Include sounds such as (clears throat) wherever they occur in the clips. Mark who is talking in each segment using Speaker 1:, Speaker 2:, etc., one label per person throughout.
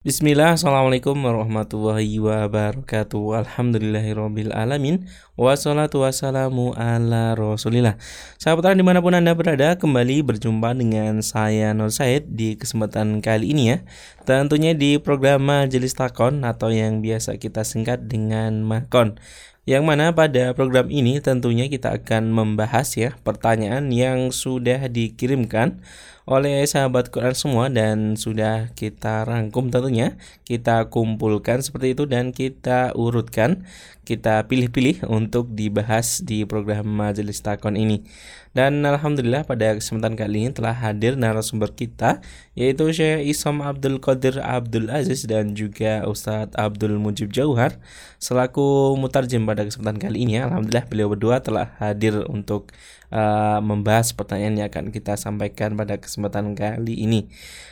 Speaker 1: Bismillah, Assalamualaikum warahmatullahi wabarakatuh. Alhamdulillahirrabbilalamin. Wassalatu wassalamu ala rasulillah. Sahabat Tuhan di mana pun anda berada Kembali berjumpa dengan saya Nur Said Di kesempatan kali ini ya. Tentunya di program Majelis Takon Atau yang biasa kita singkat dengan Makon yang mana pada program ini tentunya kita akan membahas ya pertanyaan yang sudah dikirimkan oleh sahabat Quran semua dan sudah kita rangkum tentunya kita kumpulkan seperti itu dan kita urutkan kita pilih-pilih untuk dibahas di program Majelis Takon ini. Dan alhamdulillah pada kesempatan kali ini telah hadir narasumber kita yaitu Syekh Isam Abdul Qadir Abdul Aziz dan juga Ustadz Abdul Mujib Jauhar selaku mutarjem pada kesempatan kali ini. Alhamdulillah beliau berdua telah hadir untuk uh, membahas pertanyaan yang akan kita sampaikan pada kesempatan kali ini.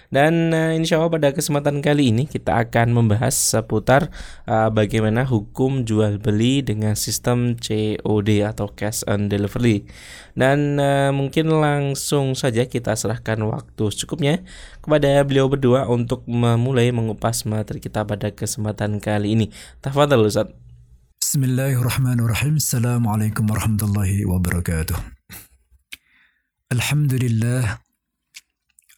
Speaker 1: Dan uh, insya Allah pada kesempatan kali ini kita akan membahas seputar uh, bagaimana hukum jual beli dengan sistem COD atau cash on delivery. Dan uh, mungkin langsung saja kita serahkan waktu secukupnya kepada beliau berdua untuk memulai mengupas materi kita pada kesempatan kali ini. Tafadhal Ustaz.
Speaker 2: Bismillahirrahmanirrahim. Assalamualaikum warahmatullahi wabarakatuh. Alhamdulillah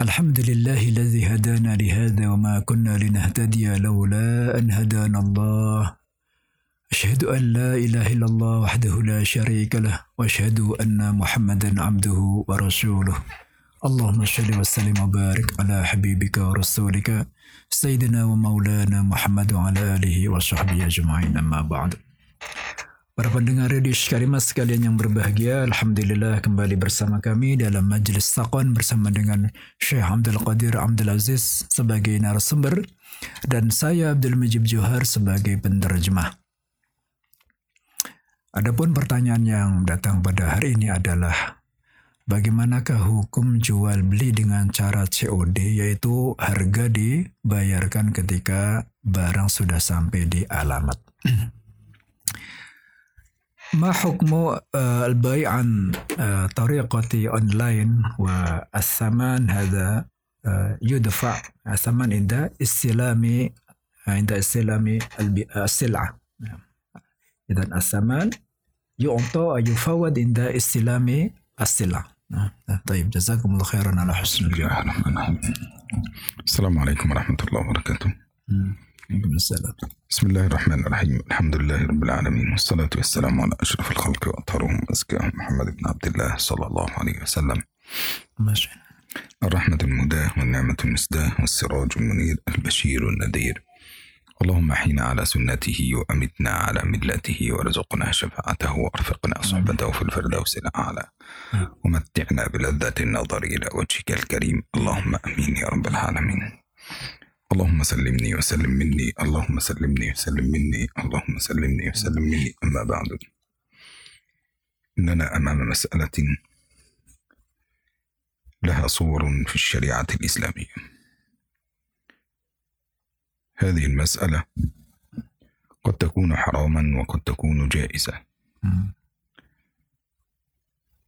Speaker 2: الحمد لله الذي هدانا لهذا وما كنا لنهتدي لولا أن هدانا الله. أشهد أن لا إله إلا الله وحده لا شريك له وأشهد أن محمدا عبده ورسوله. اللهم صل وسلم وبارك على حبيبك ورسولك سيدنا ومولانا محمد وعلى آله وصحبه أجمعين أما بعد. Para pendengar radio Syarimat sekalian yang berbahagia, Alhamdulillah kembali bersama kami dalam Majlis Taqwan bersama dengan Syekh Abdul Qadir Abdul Aziz sebagai narasumber dan saya Abdul Majib Johar sebagai penerjemah. Adapun pertanyaan yang datang pada hari ini adalah bagaimanakah hukum jual beli dengan cara COD yaitu harga dibayarkan ketika barang sudah sampai di alamat. (clears throat) ما حكم البيع عن طريقة أونلاين والثمن؟ هذا يدفع الثمن عند استلام عند استلام السلعة. إذا الثمن يعطى أو يفوض عند استلام السلعة. طيب جزاكم الله خيرا على حسن
Speaker 3: السلام عليكم ورحمة الله وبركاته.
Speaker 2: عليكم السلام.
Speaker 3: بسم الله الرحمن الرحيم. الحمد لله رب العالمين. والصلاة والسلام على أشرف الخلق وأطهرهم وأزكاهم محمد بن عبد الله صلى الله عليه وسلم.
Speaker 2: ماشي.
Speaker 3: الرحمة المهداة والنعمة المسداة والسراج المنير البشير النذير. اللهم أحينا على سنته وأمتنا على ملته وارزقنا شفاعته وأرفقنا صحبته في الفردوس الأعلى. ومتعنا بلذة النظر إلى وجهك الكريم. اللهم أمين يا رب العالمين. اللهم سلمني وسلم مني اللهم سلمني وسلم مني اللهم سلمني وسلم مني. أما بعد إننا أمام مسألة لها صور في الشريعة الإسلامية. هذه المسألة قد تكون حراما وقد تكون جائزة.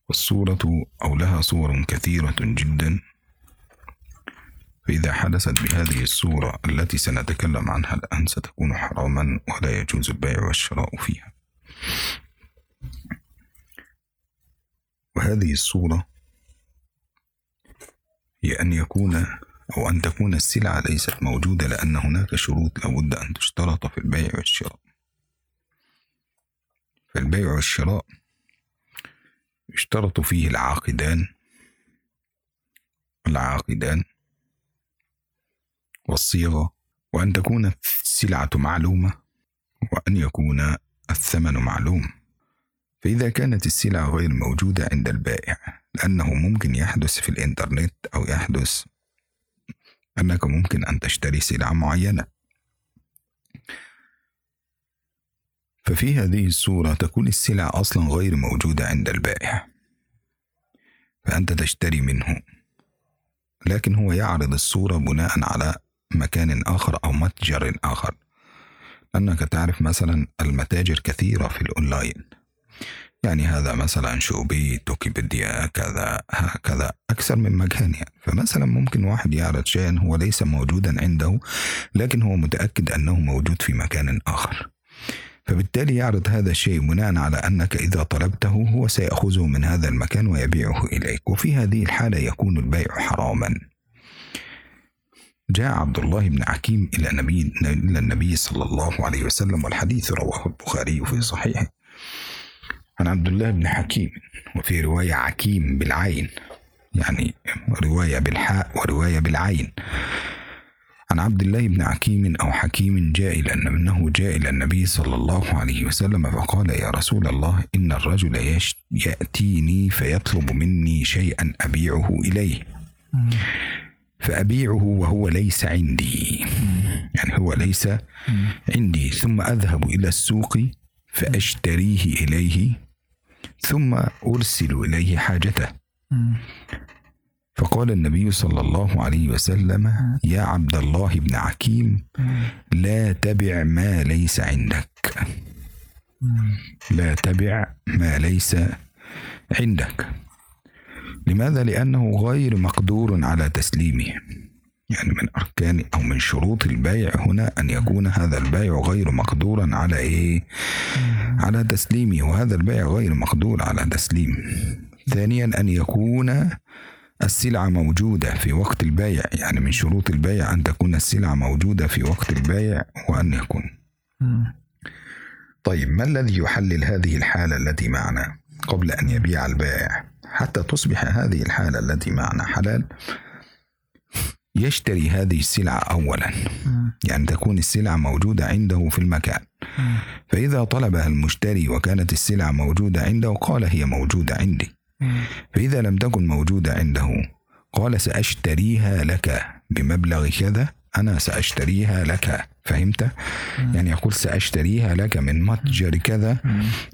Speaker 3: والصورة أو لها صور كثيرة جدا. فإذا حدثت بهذه الصورة التي سنتكلم عنها الآن ستكون حراما ولا يجوز البيع والشراء فيها. وهذه الصورة هي أن يكون أو أن تكون السلعة ليست موجودة لأن هناك شروط لابد أن تشترط في البيع والشراء. فالبيع والشراء يشترط فيه العاقدان. العاقدان والصيغة وأن تكون السلعة معلومة وأن يكون الثمن معلوم. فإذا كانت السلعة غير موجودة عند البائع لأنه ممكن يحدث في الإنترنت أو يحدث أنك ممكن أن تشتري سلعة معينة. ففي هذه الصورة تكون السلعة أصلا غير موجودة عند البائع. فأنت تشتري منه. لكن هو يعرض الصورة بناء على مكان آخر أو متجر آخر. لأنك تعرف مثلا المتاجر كثيرة في الأونلاين. يعني هذا مثلا شوبيت وكيبيديا كذا هكذا أكثر من مكان يعني. فمثلا ممكن واحد يعرض شيئا هو ليس موجودا عنده لكن هو متأكد أنه موجود في مكان آخر. فبالتالي يعرض هذا الشيء بناء على أنك إذا طلبته هو سيأخذه من هذا المكان ويبيعه إليك. وفي هذه الحالة يكون البيع حراما. جاء عبد الله بن حكيم إلى النبي إلى النبي صلى الله عليه وسلم والحديث رواه البخاري في صحيحه. عن عبد الله بن حكيم وفي رواية حكيم بالعين يعني رواية بالحاء ورواية بالعين. عن عبد الله بن حكيم أو حكيم جاء إلى أنه جاء إلى النبي صلى الله عليه وسلم فقال يا رسول الله إن الرجل يأتيني فيطلب مني شيئا أبيعه إليه. فأبيعه وهو ليس عندي. يعني هو ليس عندي. ثم أذهب إلى السوق فأشتريه إليه. ثم أرسل إليه حاجته. فقال النبي صلى الله عليه وسلم يا عبد الله بن حكيم لا تبع ما ليس عندك. لا تبع ما ليس عندك. لماذا؟ لأنه غير مقدور على تسليمه. يعني من أركان أو من شروط البيع هنا أن يكون هذا البيع غير مقدورا على إيه؟ على تسليمه وهذا البيع غير مقدور على تسليمه ثانيا أن يكون السلعة موجودة في وقت البيع. يعني من شروط البيع أن تكون السلعة موجودة في وقت البيع وأن يكون. طيب ما الذي يحلل هذه الحالة التي معنا قبل أن يبيع البائع؟ حتى تصبح هذه الحالة التي معنا حلال يشتري هذه السلعة أولا. يعني تكون السلعة موجودة عنده في المكان. فإذا طلبها المشتري وكانت السلعة موجودة عنده قال هي موجودة عندي. فإذا لم تكن موجودة عنده قال سأشتريها لك بمبلغ كذا أنا سأشتريها لك. فهمت؟ يعني يقول سأشتريها لك من متجر كذا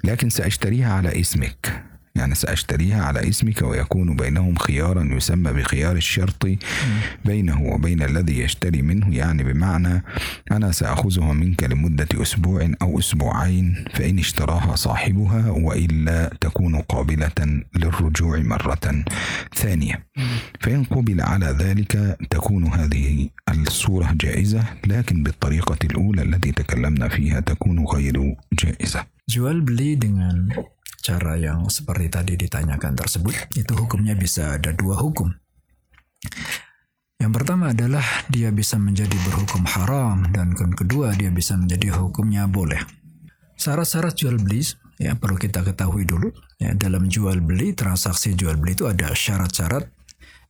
Speaker 3: لكن سأشتريها على اسمك. يعني سأشتريها على اسمك ويكون بينهم خيارا يسمى بخيار الشرط بينه وبين الذي يشتري منه. يعني بمعنى أنا سأخذها منك لمدة أسبوع أو أسبوعين فإن اشتراها صاحبها وإلا تكون قابلة للرجوع مرة ثانية. فإن قبل على ذلك تكون هذه الصورة جائزة لكن بالطريقة الأولى التي تكلمنا فيها تكون غير جائزة.
Speaker 2: Jual beli dengan cara yang seperti tadi ditanyakan tersebut, itu hukumnya bisa ada dua hukum. Yang pertama adalah dia bisa menjadi berhukum haram dan yang kedua dia bisa menjadi hukumnya boleh. Syarat-syarat jual beli ya perlu kita ketahui dulu ya dalam jual beli transaksi jual beli itu ada syarat-syarat.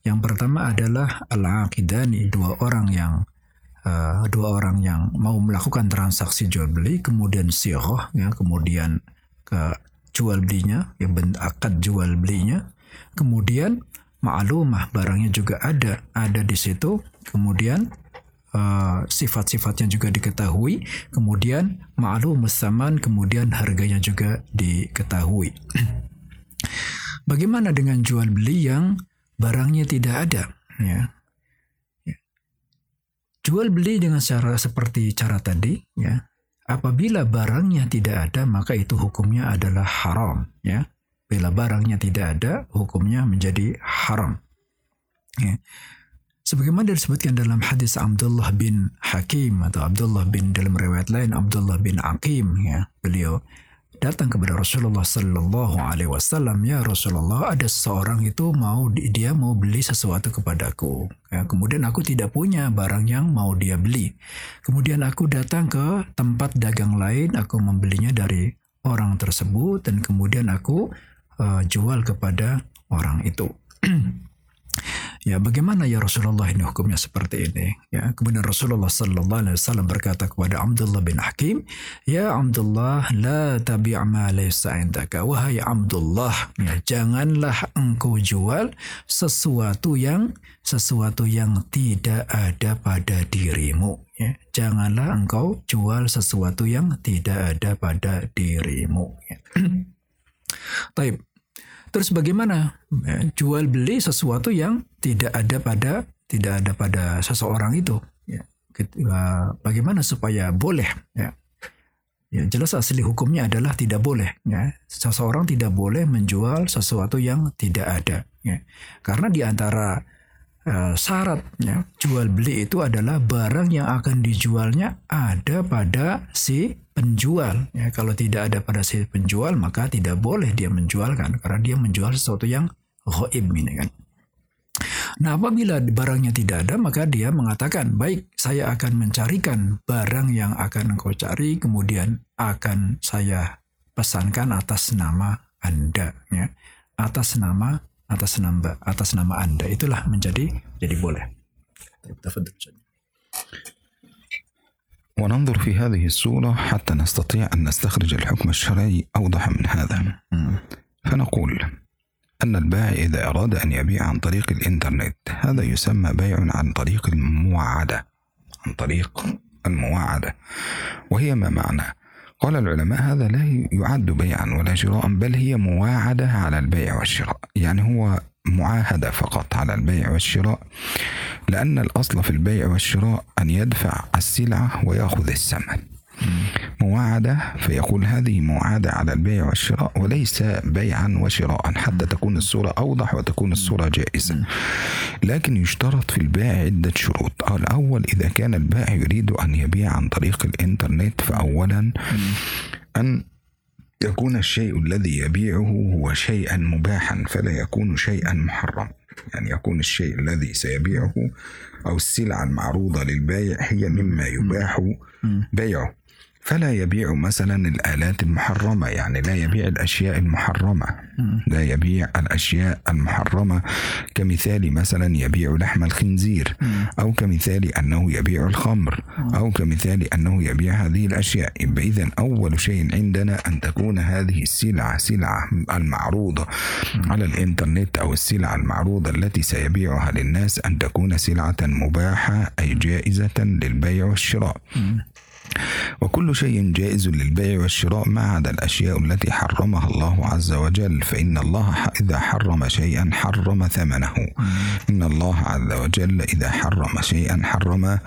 Speaker 2: Yang pertama adalah al-aqidani dua orang yang uh, dua orang yang mau melakukan transaksi jual beli kemudian sirah ya kemudian ke jual belinya, yang akad jual belinya. Kemudian maklumah barangnya juga ada, ada di situ. Kemudian uh, sifat-sifatnya juga diketahui. Kemudian maklum saman, kemudian harganya juga diketahui. (clears throat) Bagaimana dengan jual beli yang barangnya tidak ada? Ya. ya. Jual beli dengan cara seperti cara tadi, ya Apabila barangnya tidak ada, maka itu hukumnya adalah haram. Ya, bila barangnya tidak ada, hukumnya menjadi haram. Ya. Sebagaimana disebutkan dalam hadis Abdullah bin Hakim atau Abdullah bin dalam riwayat lain Abdullah bin Akim ya beliau datang kepada Rasulullah Sallallahu Alaihi Wasallam ya Rasulullah ada seseorang itu mau dia mau beli sesuatu kepadaku. Ya, kemudian aku tidak punya barang yang mau dia beli. Kemudian aku datang ke tempat dagang lain aku membelinya dari orang tersebut dan kemudian aku uh, jual kepada orang itu (clears throat) Ya, bagaimana ya Rasulullah ini hukumnya seperti ini? Ya, kemudian Rasulullah sallallahu alaihi wasallam berkata kepada Abdullah bin Hakim, "Ya Abdullah, la tabi' ma laysa indaka." Wahai Abdullah, ya, janganlah engkau jual sesuatu yang sesuatu yang tidak ada pada dirimu. Ya, janganlah engkau jual sesuatu yang tidak ada pada dirimu. Ya. (clears throat) Taib. Terus bagaimana ya, jual beli sesuatu yang tidak ada pada tidak ada pada seseorang itu? Ya, bagaimana supaya boleh? Ya. Ya, jelas asli hukumnya adalah tidak boleh. Ya. Seseorang tidak boleh menjual sesuatu yang tidak ada. Ya. Karena di antara uh, syarat ya, jual beli itu adalah barang yang akan dijualnya ada pada si penjual. Ya. Kalau tidak ada pada si penjual maka tidak boleh dia menjualkan karena dia menjual sesuatu yang ghaib ini kan. Nah, apabila barangnya tidak ada, maka dia mengatakan, "Baik, saya akan mencarikan barang yang akan engkau cari, kemudian akan saya pesankan atas nama Anda." Ya. Atas nama atas nama atas nama Anda itulah menjadi jadi boleh.
Speaker 3: وننظر في هذه الصورة حتى نستطيع أن نستخرج الحكم الشرعي أوضح من هذا. فنقول أن البائع إذا أراد أن يبيع عن طريق الإنترنت هذا يسمى بيع عن طريق المواعدة. عن طريق المواعدة. وهي ما معنى؟ قال العلماء هذا لا يعد بيعا ولا شراء بل هي مواعدة على البيع والشراء. يعني هو معاهدة فقط على البيع والشراء لأن الأصل في البيع والشراء أن يدفع السلعة ويأخذ الثمن. مواعدة فيقول هذه مواعدة على البيع والشراء وليس بيعا وشراء حتى تكون الصورة أوضح وتكون الصورة جائزة. لكن يشترط في البيع عدة شروط. الأول إذا كان البائع يريد أن يبيع عن طريق الإنترنت فأولا أن يكون الشيء الذي يبيعه هو شيئا مباحا فلا يكون شيئا محرم يعني يكون الشيء الذي سيبيعه أو السلعة المعروضة للبائع هي مما يباح بيعه. فلا يبيع مثلا الآلات المحرمة يعني لا يبيع الأشياء المحرمة. لا يبيع الأشياء المحرمة. كمثال مثلا يبيع لحم الخنزير أو كمثال أنه يبيع الخمر أو كمثال أنه يبيع هذه الأشياء. يبقى إذا أول شيء عندنا أن تكون هذه السلعة سلعة المعروضة على الإنترنت أو السلعة المعروضة التي سيبيعها للناس أن تكون سلعة مباحة أي جائزة للبيع والشراء. وكل شيء جائز للبيع والشراء ما عدا الأشياء التي حرمها الله عز وجل. فإن الله إذا حرم شيئا حرم ثمنه. إن الله عز وجل إذا حرم شيئا حرم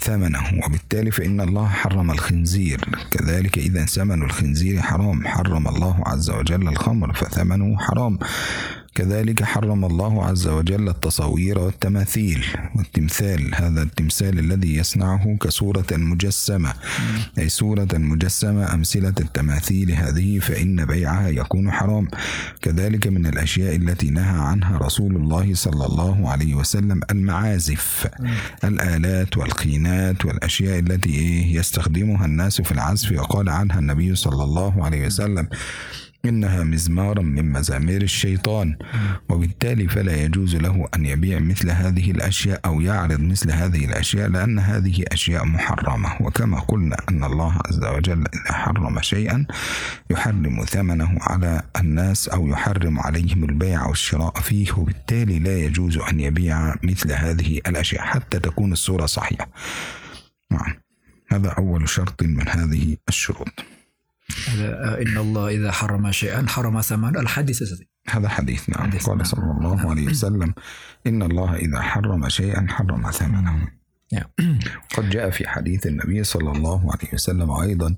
Speaker 3: ثمنه. وبالتالي فإن الله حرم الخنزير. كذلك إذا ثمن الخنزير حرام. حرم الله عز وجل الخمر فثمنه حرام. كذلك حرم الله عز وجل التصاوير والتماثيل. والتمثال هذا التمثال الذي يصنعه كصورة مجسمة. أي صورة مجسمة أمثلة التماثيل هذه فإن بيعها يكون حرام. كذلك من الأشياء التي نهى عنها رسول الله صلى الله عليه وسلم المعازف. الآلات والقينات والأشياء التي يستخدمها الناس في العزف وقال عنها النبي صلى الله عليه وسلم. إنها مزمارا من مزامير الشيطان وبالتالي فلا يجوز له أن يبيع مثل هذه الأشياء أو يعرض مثل هذه الأشياء لأن هذه أشياء محرمة. وكما قلنا أن الله عز وجل إذا حرم شيئا يحرم ثمنه على الناس أو يحرم عليهم البيع والشراء فيه وبالتالي لا يجوز أن يبيع مثل هذه الأشياء حتى تكون الصورة صحيحة. نعم هذا أول شرط من هذه الشروط.
Speaker 2: إن الله إذا حرم شيئا حرم ثمن الحديث
Speaker 3: هذا حديث نعم. حديث قال نعم. صلى الله نعم. عليه وسلم إن الله إذا حرم شيئا حرم ثمنه. نعم. قد جاء في حديث النبي صلى الله عليه وسلم أيضا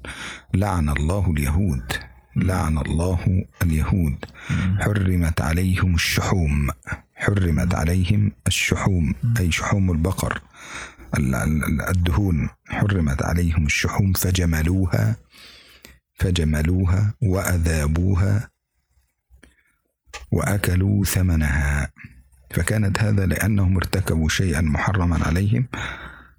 Speaker 3: لعن الله اليهود لعن الله اليهود. حرمت عليهم الشحوم حرمت عليهم الشحوم أي شحوم البقر الدهون. حرمت عليهم الشحوم فجملوها. فجملوها وأذابوها وأكلوا ثمنها. فكانت هذا لأنهم ارتكبوا شيئا محرما عليهم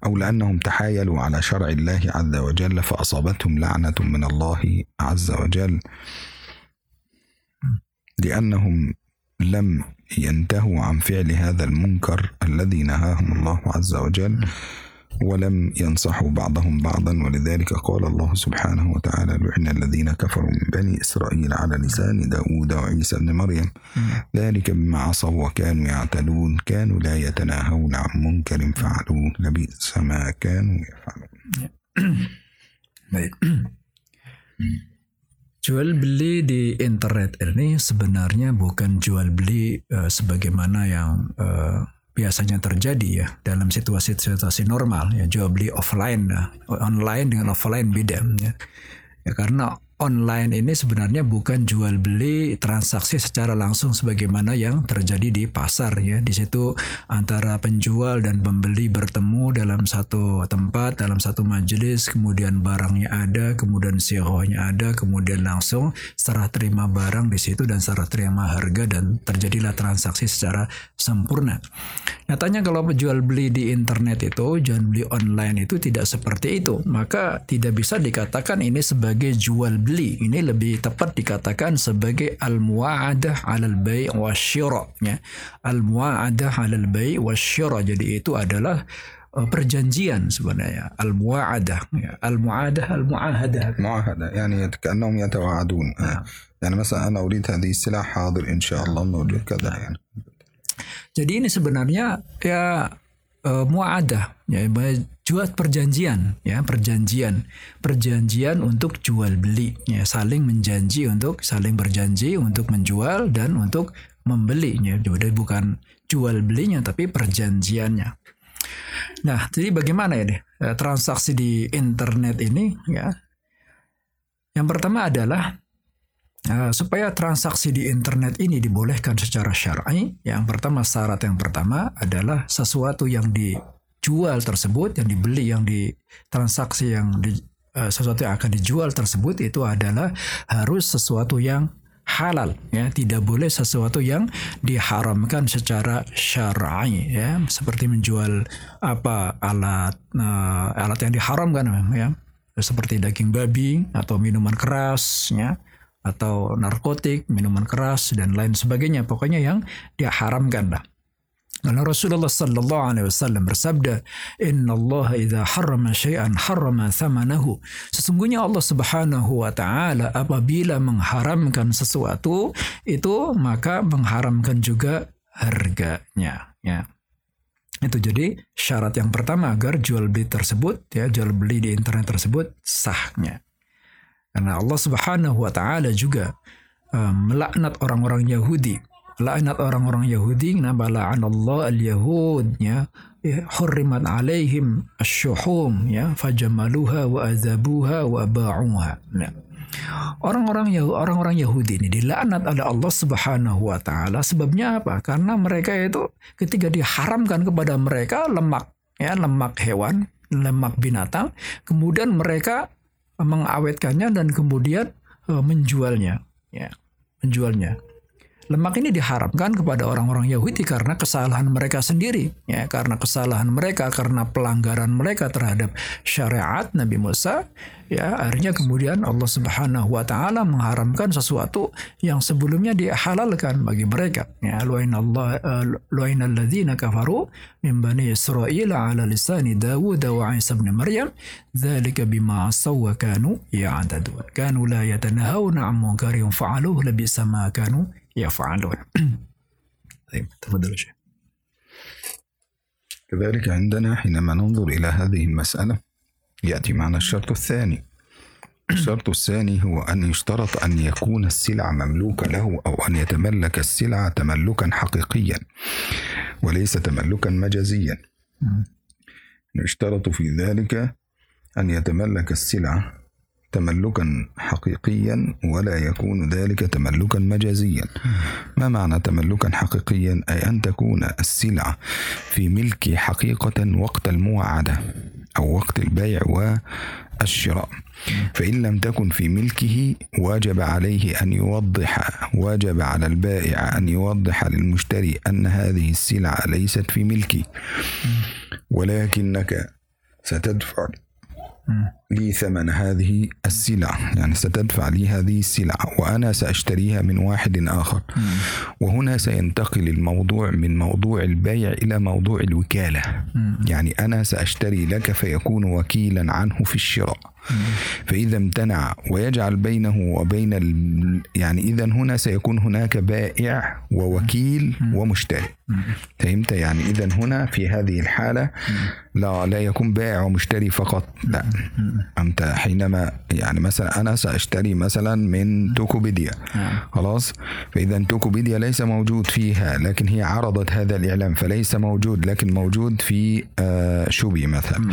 Speaker 3: أو لأنهم تحايلوا على شرع الله عز وجل فأصابتهم لعنة من الله عز وجل. لأنهم لم ينتهوا عن فعل هذا المنكر الذي نهاهم الله عز وجل. ولم ينصحوا بعضهم بعضا ولذلك قال الله سبحانه وتعالى لعن الذين كفروا من بني إسرائيل على لسان داود وعيسى بن مريم ذلك بما عصوا وكانوا يعتدون كانوا لا يتناهون عن منكر فعلوه لبئس ما كانوا يفعلون.
Speaker 2: Jual beli di internet ini sebenarnya bukan jual beli uh, sebagaimana yang uh, biasanya terjadi ya dalam situasi-situasi normal ya jual beli offline online dengan offline beda ya. Ya, karena online ini sebenarnya bukan jual beli transaksi secara langsung sebagaimana yang terjadi di pasar ya. Di situ antara penjual dan pembeli bertemu dalam satu tempat, dalam satu majelis, kemudian barangnya ada, kemudian sihohnya ada, kemudian langsung serah terima barang di situ dan serah terima harga dan terjadilah transaksi secara sempurna. Nyatanya kalau jual beli di internet itu, jual beli online itu tidak seperti itu, maka tidak bisa dikatakan ini sebagai jual beli. Ini lebih tepat dikatakan sebagai al-mu'adah 'alal bai' wasyira ya. Al-mu'adah 'alal bai' wasyira. Jadi itu adalah uh, perjanjian sebenarnya al-mu'adah ya. al-mu'adah al-mu'ahadah
Speaker 3: معاهدة يعني كأنهم يتواعدون
Speaker 2: نعم.
Speaker 3: يعني مثلا أنا أريد هذه السلع حاضر إن شاء الله موجود كذا يعني
Speaker 2: Jadi ini sebenarnya ya uh, muadah ya jual perjanjian ya perjanjian. Perjanjian untuk jual beli ya saling menjanji untuk saling berjanji untuk menjual dan untuk membeli ya. Jadi bukan jual belinya tapi perjanjiannya. Nah jadi bagaimana ini Eh, transaksi di internet ini ya? Yang pertama adalah Uh, supaya transaksi di internet ini dibolehkan secara syar'i, yang pertama syarat yang pertama adalah sesuatu yang dijual tersebut, yang dibeli, yang di transaksi yang di, uh, sesuatu yang akan dijual tersebut itu adalah harus sesuatu yang halal ya tidak boleh sesuatu yang diharamkan secara syar'i ya seperti menjual apa alat uh, alat yang diharamkan ya seperti daging babi atau minuman keras ya atau narkotik, minuman keras dan lain sebagainya. Pokoknya yang diharamkan lah. Karena Rasulullah sallallahu alaihi wasallam bersabda, "Inna Allah idza harrama syai'an harrama thamanahu." Sesungguhnya Allah Subhanahu wa taala apabila mengharamkan sesuatu, itu maka mengharamkan juga harganya, ya. Itu jadi syarat yang pertama agar jual beli tersebut ya jual beli di internet tersebut sahnya. Karena Allah Subhanahu wa taala juga uh, melaknat orang-orang Yahudi. Laknat orang-orang Yahudi kenapa la'anallah al-yahud ya. Hurrimat alaihim asy-syuhum ya. Fajamaluha wa azabuha wa ba'uha. Nah, Orang-orang Yahudi, orang-orang Yahudi ini dilaknat oleh Allah Subhanahu wa taala. Sebabnya apa? Karena mereka itu ketika diharamkan kepada mereka lemak ya lemak hewan, lemak binatang, kemudian mereka mengawetkannya dan kemudian uh, menjualnya ya. Menjualnya lemak ini diharapkan kepada orang-orang Yahudi karena kesalahan mereka sendiri ya karena kesalahan mereka karena pelanggaran mereka terhadap syariat Nabi Musa ya akhirnya kemudian Allah Subhanahu wa taala mengharamkan sesuatu yang sebelumnya dihalalkan bagi mereka ya lu'inallah lu'inal ladzina kafaru min bani Israil ala lisani Dawud wa Isa bin Maryam dzalika bima asaw wa kanu ya'tadun. Kanu la yatanahawna 'an munkarin fa'aluhu labisa ma kanu يفعلون (clears throat) طيب تفضل يا شيخ
Speaker 3: كذلك عندنا حينما ننظر إلى هذه المسألة يأتي معنا الشرط الثاني. الشرط الثاني هو أن يشترط أن يكون السلع مملوكة له أو أن يتملك السلعة تملكا حقيقيا وليس تملكا مجازيا. يشترط في ذلك أن يتملك السلعة تملكا حقيقيا ولا يكون ذلك تملكا مجازيا. ما معنى تملكا حقيقيا؟ أي أن تكون السلعة في ملك حقيقة وقت المواعدة أو وقت البيع والشراء. فإن لم تكن في ملكه واجب عليه أن يوضح واجب على البائع أن يوضح للمشتري أن هذه السلعة ليست في ملكي ولكنك ستدفع لي ثمن هذه السلعة يعني ستدفع لي هذه السلعة وأنا سأشتريها من واحد آخر. وهنا سينتقل الموضوع من موضوع البيع إلى موضوع الوكالة. يعني أنا سأشتري لك فيكون وكيلا عنه في الشراء. فإذا امتنع ويجعل بينه وبين ال... يعني إذا هنا سيكون هناك بائع ووكيل ومشتري. فهمت؟ يعني إذا هنا في هذه الحالة لا لا يكون بائع ومشتري فقط لا. أنت حينما يعني مثلا أنا سأشتري مثلا من توكوبيديا. خلاص؟ فإذا توكوبيديا ليس موجود فيها لكن هي عرضت هذا الإعلان فليس موجود لكن موجود في آه، شوبي مثلا.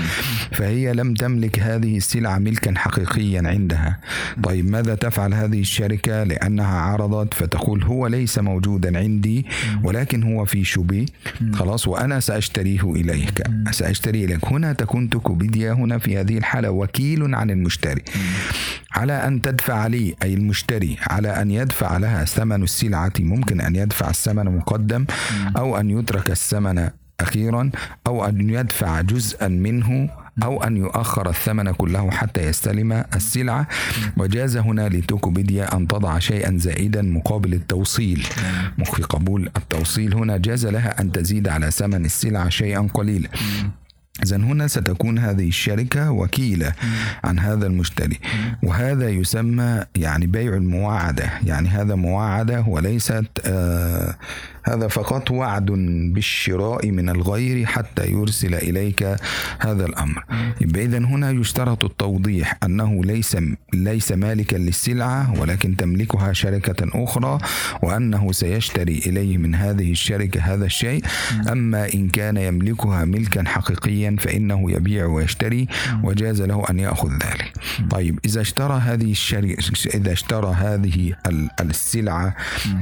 Speaker 3: فهي لم تملك هذه السلعة ملكا حقيقيا عندها. طيب ماذا تفعل هذه الشركة لأنها عرضت فتقول هو ليس موجودا عندي ولكن هو في شوبي خلاص وأنا سأشتريه إليك. سأشتري إليك. هنا تكون توكوبيديا هنا في هذه الحالة وكيل عن المشتري. على أن تدفع لي أي المشتري على أن يدفع لها ثمن السلعة ممكن أن يدفع الثمن مقدم أو أن يترك الثمن أخيرا أو أن يدفع جزءا منه أو أن يؤخر الثمن كله حتى يستلم السلعة وجاز هنا لتوكوبيديا أن تضع شيئا زائدا مقابل التوصيل. في قبول التوصيل هنا. جاز لها أن تزيد على ثمن السلعة شيئا قليلا. إذا هنا ستكون هذه الشركة وكيلة عن هذا المشتري. وهذا يسمى يعني بيع المواعدة. يعني هذا مواعدة وليست آه هذا فقط وعد بالشراء من الغير حتى يرسل إليك هذا الأمر. إذا هنا يشترط التوضيح أنه ليس ليس مالكا للسلعة ولكن تملكها شركة أخرى وأنه سيشتري إليه من هذه الشركة هذا الشيء. أما إن كان يملكها ملكا حقيقيا فإنه يبيع ويشتري وجاز له أن يأخذ ذلك. طيب إذا اشترى هذه الشركة إذا اشترى هذه ال- السلعة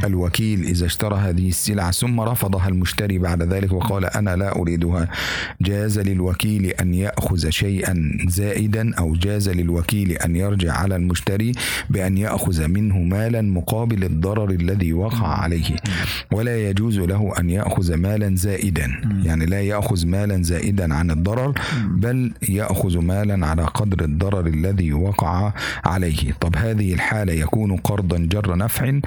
Speaker 3: الوكيل إذا اشترى هذه السلعة ثم رفضها المشتري بعد ذلك وقال أنا لا أريدها. جاز للوكيل أن يأخذ شيئا زائدا أو جاز للوكيل أن يرجع على المشتري بأن يأخذ منه مالا مقابل الضرر الذي وقع عليه. ولا يجوز له أن يأخذ مالا زائدا. يعني لا يأخذ مالا زائدا عن الضرر بل يأخذ مالا على قدر الضرر الذي وقع عليه. طب هذه الحالة يكون قرضا جر نفع؟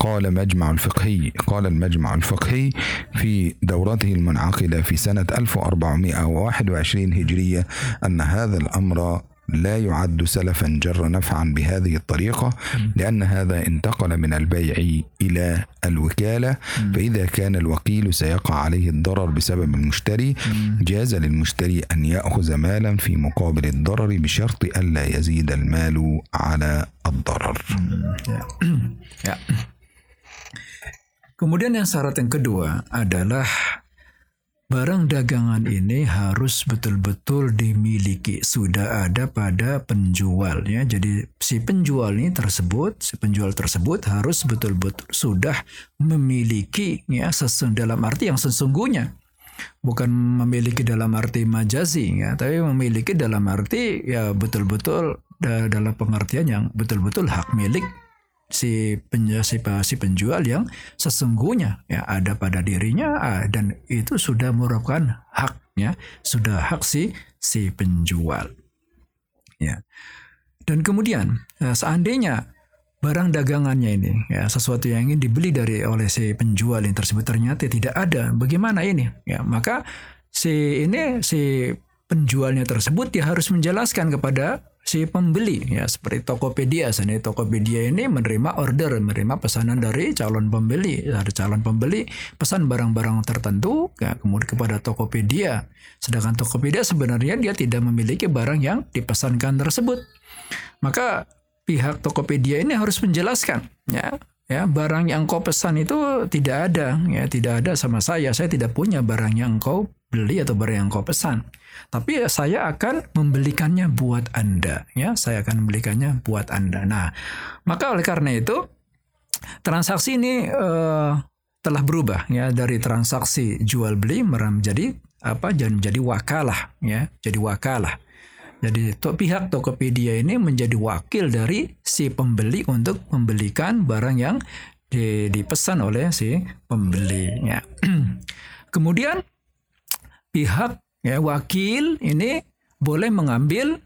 Speaker 3: قال مجمع الفقهي. قال المجمع الفقهي في دورته المنعقدة في سنة 1421 هجرية أن هذا الأمر لا يعد سلفا جر نفعا بهذه الطريقة لأن هذا انتقل من البيع إلى الوكالة. فإذا كان الوكيل سيقع عليه الضرر بسبب المشتري جاز للمشتري أن يأخذ مالا في مقابل الضرر بشرط ألا يزيد المال على الضرر.
Speaker 2: Kemudian yang syarat yang kedua adalah barang dagangan ini harus betul-betul dimiliki sudah ada pada penjual ya. Jadi si penjual ini tersebut, si penjual tersebut harus betul-betul sudah memiliki ya sesu- dalam arti yang sesungguhnya. Bukan memiliki dalam arti majazi ya, tapi memiliki dalam arti ya betul-betul da- dalam pengertian yang betul-betul hak milik si penjual si, si penjual yang sesungguhnya ya ada pada dirinya dan itu sudah merupakan haknya sudah hak si si penjual ya. Dan kemudian eh, seandainya barang dagangannya ini ya sesuatu yang ingin dibeli dari oleh si penjual yang tersebut ternyata tidak ada bagaimana ini? Ya maka si ini si penjualnya tersebut dia harus menjelaskan kepada si pembeli. Ya seperti Tokopedia. Seandainya Tokopedia ini menerima order menerima pesanan dari calon pembeli. Dari calon pembeli pesan barang-barang tertentu ya, kemudian kepada Tokopedia. Sedangkan Tokopedia sebenarnya dia tidak memiliki barang yang dipesankan tersebut. Maka pihak Tokopedia ini harus menjelaskan ya ya barang yang engkau pesan itu tidak ada ya tidak ada sama saya. Saya tidak punya barang yang engkau beli atau barang yang engkau pesan. Tapi ya, saya akan membelikannya buat anda ya. Saya akan membelikannya buat anda. Nah maka oleh karena itu transaksi ini eh, telah berubah ya. Dari transaksi jual beli menjadi apa jadi menjadi wakalah ya. Jadi wakalah. Jadi to, pihak Tokopedia ini menjadi wakil dari si pembeli untuk membelikan barang yang di, dipesan oleh si pembeli. Ya. (clears throat) Kemudian pihak ya wakil ini boleh mengambil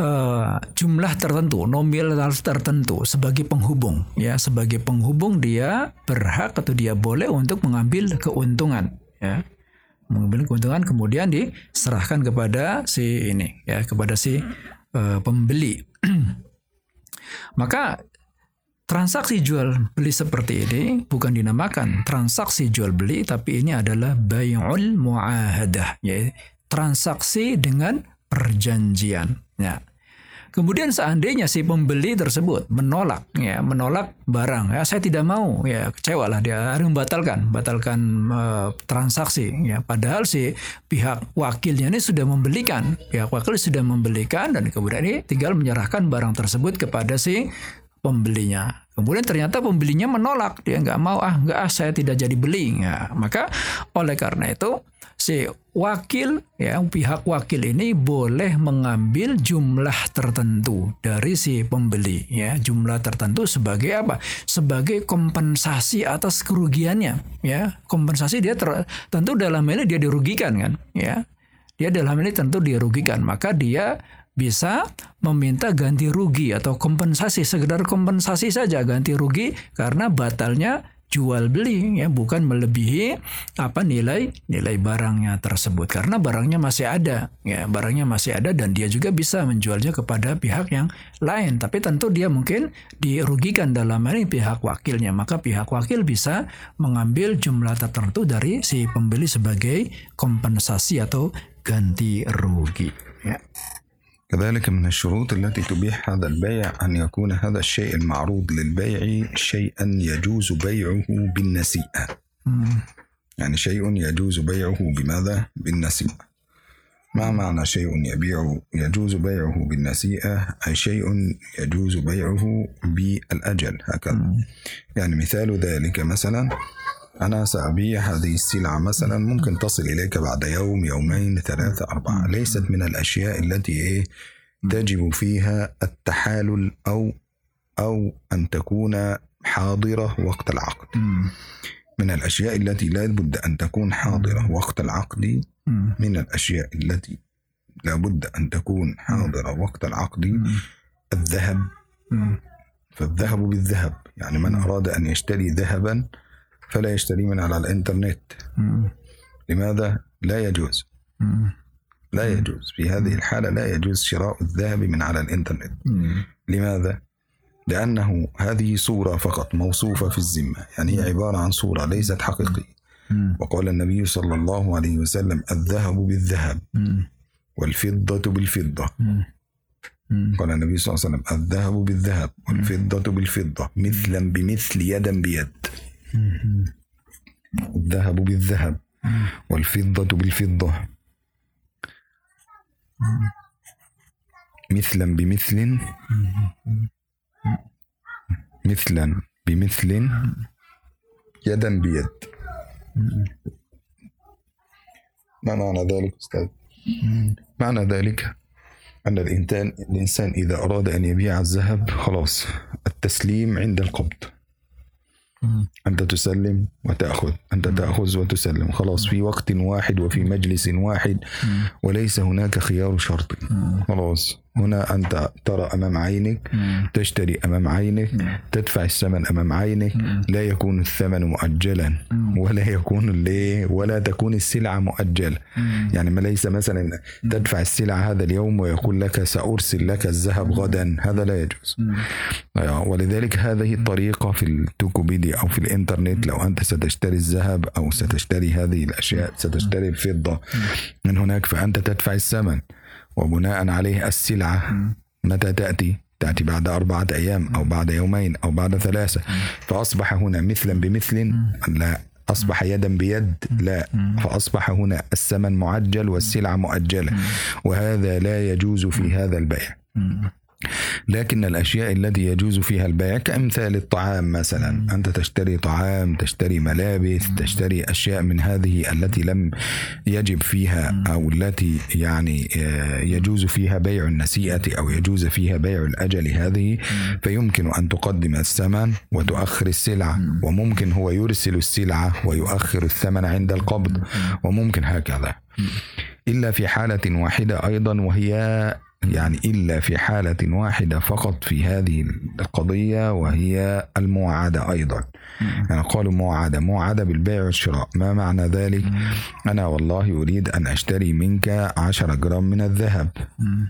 Speaker 2: eh, jumlah tertentu, nominal tertentu sebagai penghubung. Ya, sebagai penghubung dia berhak atau dia boleh untuk mengambil keuntungan. Ya, mengambil keuntungan kemudian diserahkan kepada si ini ya kepada si eh, pembeli (clears throat) maka transaksi jual beli seperti ini bukan dinamakan transaksi jual beli tapi ini adalah bay'ul muahadah yaitu transaksi dengan perjanjian. Ya. Kemudian seandainya si pembeli tersebut menolak, ya menolak barang, ya saya tidak mau, ya kecewa lah dia harus membatalkan, batalkan uh, transaksi, ya padahal si pihak wakilnya ini sudah membelikan, pihak wakil sudah membelikan dan kemudian ini tinggal menyerahkan barang tersebut kepada si pembelinya. Kemudian ternyata pembelinya menolak, dia nggak mau ah nggak ah saya tidak jadi beli. Ya, maka oleh karena itu si wakil ya pihak wakil ini boleh mengambil jumlah tertentu dari si pembeli ya. Jumlah tertentu sebagai apa? Sebagai kompensasi atas kerugiannya ya. Kompensasi dia ter, tentu dalam ini dia dirugikan kan ya. Dia dalam ini tentu dirugikan. Maka dia bisa meminta ganti rugi atau kompensasi sekedar kompensasi saja ganti rugi karena batalnya jual beli ya bukan melebihi apa nilai nilai barangnya tersebut. Karena barangnya masih ada ya barangnya masih ada dan dia juga bisa menjualnya kepada pihak yang lain. Tapi tentu dia mungkin dirugikan dalam ini pihak wakilnya. Maka pihak wakil bisa mengambil jumlah tertentu dari si pembeli sebagai kompensasi atau ganti rugi ya.
Speaker 3: كذلك من الشروط التي تبيح هذا البيع أن يكون هذا الشيء المعروض للبيع شيئا يجوز بيعه بالنسيئة. يعني شيء يجوز بيعه بماذا؟ بالنسيئة. ما معنى شيء يبيع يجوز بيعه بالنسيئة؟ أي شيء يجوز بيعه بالأجل هكذا. يعني مثال ذلك مثلا أنا سأبيع هذه السلعة مثلا. ممكن تصل إليك بعد يوم يومين ثلاثة أربعة. ليست من الأشياء التي إيه تجب فيها التحالل أو أو أن تكون حاضرة وقت العقد. من الأشياء التي لا بد أن تكون حاضرة وقت العقد. من الأشياء التي لا بد أن تكون حاضرة وقت العقد. الذهب. فالذهب بالذهب. يعني من أراد أن يشتري ذهبا فلا يشتري من على الإنترنت. لماذا؟ لا يجوز. لا يجوز. في هذه الحالة لا يجوز شراء الذهب من على الإنترنت. لماذا؟ لأنه هذه صورة فقط موصوفة في الذمة. يعني هي عبارة عن صورة ليست حقيقية. وقال النبي صلى الله عليه وسلم الذهب بالذهب والفضة بالفضة. قال النبي صلى الله عليه وسلم الذهب بالذهب والفضة بالفضة مثلا بمثل يدا بيد. الذهب بالذهب والفضة بالفضة. مثلا بمثل. مثلا بمثل. يدا بيد. ما معنى ذلك أستاذ؟ معنى ذلك أن الإنسان الإنسان إذا أراد أن يبيع الذهب خلاص التسليم عند القبض. أنت تسلم وتأخذ. أنت تأخذ وتسلم. خلاص في وقت واحد وفي مجلس واحد وليس هناك خيار شرطي. خلاص. هنا أنت ترى أمام عينك تشتري أمام عينك تدفع الثمن أمام عينك لا يكون الثمن مؤجلا ولا يكون ليه ولا تكون السلعة مؤجلة يعني ما ليس مثلا تدفع السلعة هذا اليوم ويقول لك سأرسل لك الذهب غدا. هذا لا يجوز. ولذلك هذه الطريقة في التوكوبيديا أو في الإنترنت لو أنت ستشتري الذهب أو ستشتري هذه الأشياء ستشتري الفضة من هناك فأنت تدفع الثمن. وبناء عليه السلعة. متى تأتي؟ تأتي بعد أربعة أيام أو بعد يومين أو بعد ثلاثة. فأصبح هنا مثلا بمثل لا أصبح يدا بيد لا. فأصبح هنا الثمن معجل والسلعة مؤجلة. وهذا لا يجوز في هذا البيع. لكن الأشياء التي يجوز فيها البيع كأمثال الطعام مثلا. أنت تشتري طعام تشتري ملابس تشتري أشياء من هذه التي لم يجب فيها أو التي يعني يجوز فيها بيع النسيئة أو يجوز فيها بيع الأجل هذه. فيمكن أن تقدم الثمن وتؤخر السلعة. وممكن هو يرسل السلعة ويؤخر الثمن عند القبض. وممكن هكذا. إلا في حالة واحدة أيضا وهي يعني إلا في حالة واحدة فقط في هذه القضية وهي المواعدة أيضا. يعني قالوا مواعدة مواعدة بالبيع والشراء. ما معنى ذلك؟ أنا والله أريد أن أشتري منك عشرة جرام من الذهب.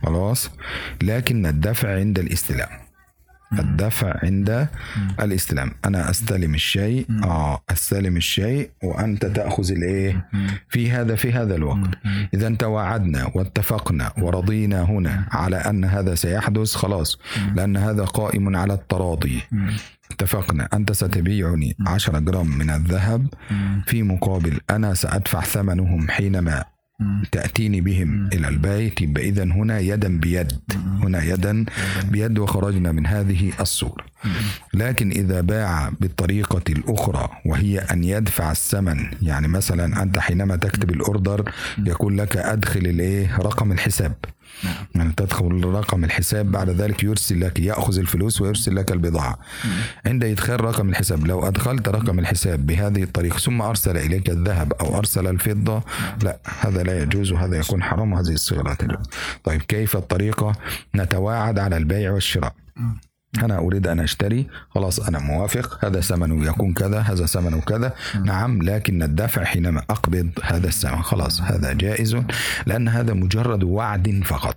Speaker 3: خلاص؟ لكن الدفع عند الاستلام. الدفع عند الاستلام أنا أستلم الشيء آه أستلم الشيء وأنت تأخذ الإيه؟ في هذا في هذا الوقت. إذا تواعدنا واتفقنا ورضينا هنا على أن هذا سيحدث خلاص. لأن هذا قائم على التراضي. اتفقنا. أنت ستبيعني 10 جرام من الذهب. في مقابل أنا سأدفع ثمنهم حينما تأتيني بهم إلى البيت يبقى إذا هنا يدا بيد. هنا يدا بيد وخرجنا من هذه الصورة. لكن إذا باع بالطريقة الأخرى وهي أن يدفع الثمن يعني مثلا أنت حينما تكتب الأوردر يقول لك أدخل الإيه رقم الحساب.
Speaker 2: نعم.
Speaker 3: يعني تدخل رقم الحساب بعد ذلك يرسل لك يأخذ الفلوس ويرسل لك البضاعة. عند إدخال رقم الحساب لو أدخلت رقم الحساب بهذه الطريقة ثم أرسل إليك الذهب أو أرسل الفضة لا هذا لا يجوز وهذا يكون حرام وهذه الصيغة لا تجوز. طيب كيف الطريقة؟ نتواعد على البيع والشراء. أنا أريد أن أشتري. خلاص أنا موافق. هذا ثمنه يكون كذا هذا ثمنه كذا. نعم. لكن الدفع حينما أقبض هذا الثمن. خلاص هذا جائز لأن هذا مجرد وعد فقط.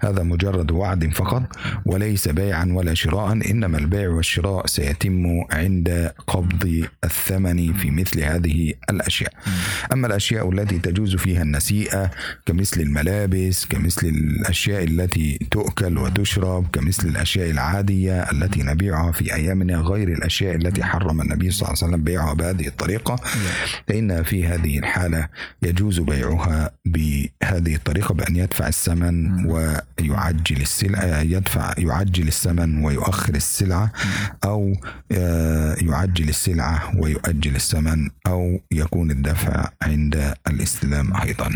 Speaker 3: هذا مجرد وعد فقط وليس بيعا ولا شراء. إنما البيع والشراء سيتم عند قبض الثمن في مثل هذه الأشياء. أما الأشياء التي تجوز فيها النسيئة كمثل الملابس كمثل الأشياء التي تؤكل وتشرب كمثل الأشياء العادية التي نبيعها في أيامنا غير الأشياء التي حرم النبي صلى الله عليه وسلم بيعها بهذه الطريقة. فإن في هذه الحالة يجوز بيعها بهذه الطريقة بأن يدفع الثمن ويعجل السلعة يدفع يعجل الثمن ويؤخر السلعة أو آه، يعجل السلعة ويؤجل الثمن أو يكون الدفع عند الاستلام أيضا.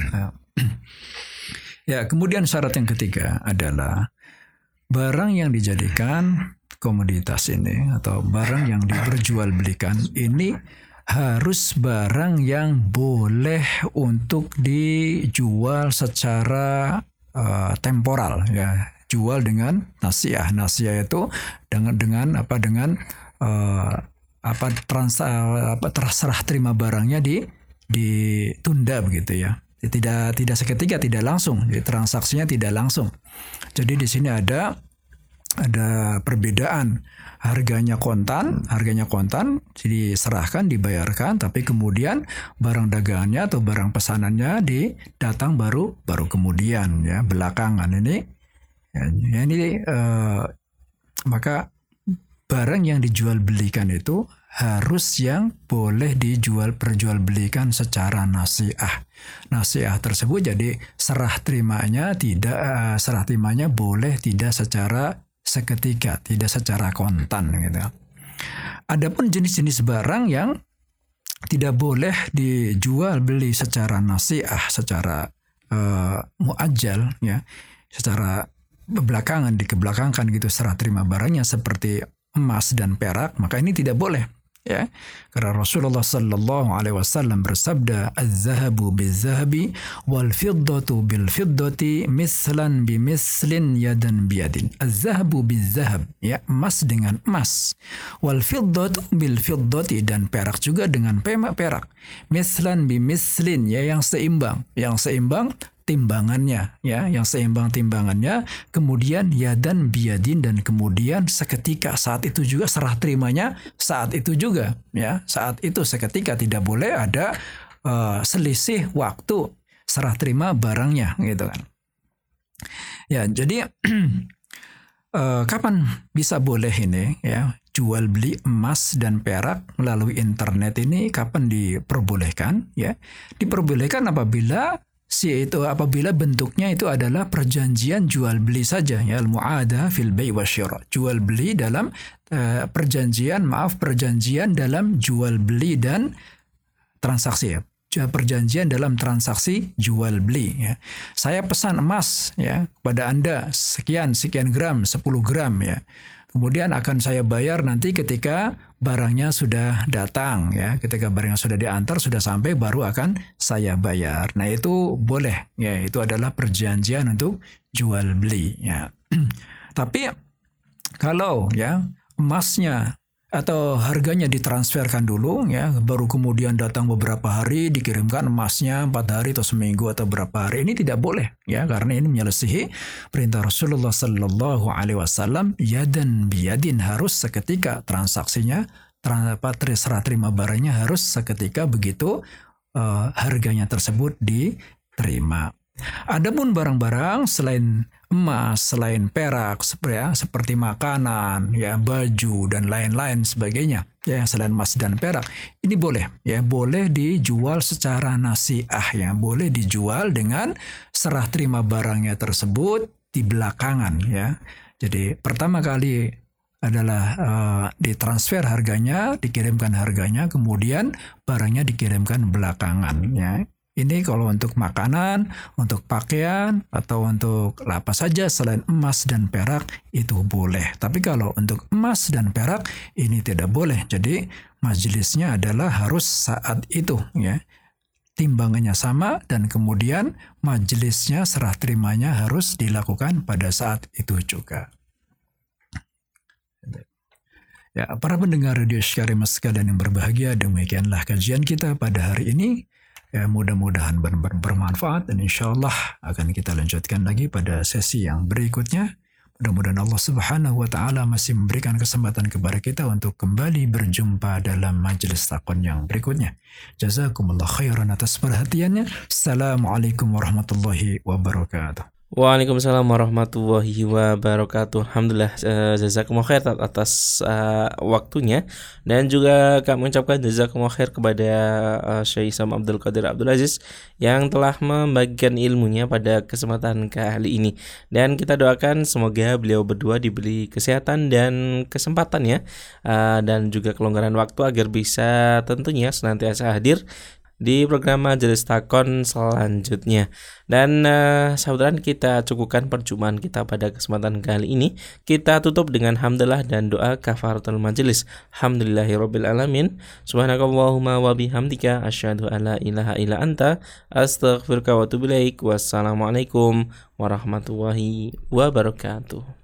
Speaker 3: (clears throat)
Speaker 2: Ya, kemudian syarat yang ketiga adalah barang yang dijadikan komoditas ini atau barang yang diperjualbelikan ini harus barang yang boleh untuk dijual secara uh, temporal ya. Jual dengan nasiah. Nasiah itu dengan dengan apa dengan uh, apa trans apa terserah terima barangnya di ditunda begitu ya. Tidak tidak seketika tidak langsung. Jadi transaksinya tidak langsung. Jadi di sini ada ada perbedaan harganya kontan harganya kontan diserahkan dibayarkan tapi kemudian barang dagangannya atau barang pesanannya didatang baru baru kemudian ya belakangan ini ya, ya ini eh, maka barang yang dijual belikan itu harus yang boleh dijual perjualbelikan secara nasiah. Nasiah tersebut jadi serah terimanya tidak eh, serah terimanya boleh tidak secara seketika, tidak secara kontan gitu. Adapun jenis-jenis barang yang tidak boleh dijual beli secara nasiah, secara uh, muajjal ya, secara belakangan dikebelakangkan gitu serah terima barangnya seperti emas dan perak, maka ini tidak boleh ya. Karena Rasulullah sallallahu alaihi wasallam bersabda az-zahabu biz-zahabi wal fiddatu bil fiddati mislan bi mislin yadan biyadin. Az-zahabu biz-zahab ya emas dengan emas. Wal fiddatu bil fiddati dan perak juga dengan perak mislan bi mislin ya yang seimbang. Yang seimbang timbangannya ya yang seimbang timbangannya kemudian ya dan biadin dan kemudian seketika. Saat itu juga serah terimanya saat itu juga ya saat itu seketika tidak boleh ada uh, selisih waktu serah terima barangnya gitu kan. Ya jadi uh, (clears throat) kapan bisa boleh ini ya jual beli emas dan perak melalui internet ini? Kapan diperbolehkan ya? Diperbolehkan apabila si itu apabila bentuknya itu adalah perjanjian jual beli saja ya al-mu'ada fil bai wasyira jual beli dalam uh, perjanjian maaf perjanjian dalam jual beli dan transaksi ya perjanjian dalam transaksi jual beli ya. Saya pesan emas ya kepada Anda sekian sekian gram 10 gram ya. Kemudian akan saya bayar nanti ketika barangnya sudah datang ya. Ketika barangnya sudah diantar sudah sampai baru akan saya bayar. Nah, itu boleh ya. Itu adalah perjanjian untuk jual beli ya. (clears throat) Tapi kalau ya emasnya atau harganya ditransferkan dulu ya. Baru kemudian datang beberapa hari dikirimkan emasnya empat hari atau seminggu atau berapa hari. Ini tidak boleh ya karena ini menyelesihi perintah Rasulullah Sallallahu Alaihi Wasallam. Yadan biyadin harus seketika transaksinya serah terima barangnya harus seketika begitu uh, harganya tersebut diterima. Adapun barang-barang selain emas, selain perak, ya, seperti makanan, ya baju dan lain-lain sebagainya, ya selain emas dan perak, ini boleh, ya boleh dijual secara nasiah, ya boleh dijual dengan serah terima barangnya tersebut di belakangan, ya. Jadi pertama kali adalah uh, ditransfer harganya, dikirimkan harganya, kemudian barangnya dikirimkan belakangan, ya. Ini kalau untuk makanan, untuk pakaian, atau untuk apa saja selain emas dan perak itu boleh. Tapi kalau untuk emas dan perak ini tidak boleh. Jadi majelisnya adalah harus saat itu ya. Timbangannya sama dan kemudian majelisnya serah terimanya harus dilakukan pada saat itu juga. Ya, para pendengar radio Syari sekalian yang berbahagia, demikianlah kajian kita pada hari ini. Ya, mudah-mudahan bermanfaat dan insya Allah akan kita lanjutkan lagi pada sesi yang berikutnya. Mudah-mudahan Allah Subhanahu wa taala masih memberikan kesempatan kepada kita untuk kembali berjumpa dalam majelis takon yang berikutnya. Jazakumullah khairan atas perhatiannya. Assalamualaikum warahmatullahi wabarakatuh.
Speaker 1: Waalaikumsalam warahmatullahi wabarakatuh. Alhamdulillah uh, jazakumullah khair atas uh, waktunya dan juga kami mengucapkan jazakumullah khair kepada uh, Syekh Isam Abdul Qadir Abdul Aziz yang telah membagikan ilmunya pada kesempatan kali ini. Dan kita doakan semoga beliau berdua diberi kesehatan dan kesempatan ya uh, dan juga kelonggaran waktu agar bisa tentunya senantiasa hadir di program Majelis Takon selanjutnya. Dan uh, saudara kita cukupkan perjumpaan kita pada kesempatan kali ini. Kita tutup dengan hamdalah dan doa kafaratul majelis. Alhamdulillahirabbil alamin. Subhanakallahumma wa bihamdika asyhadu an la ilaha illa anta astaghfiruka wa atubu. Wassalamualaikum warahmatullahi wabarakatuh.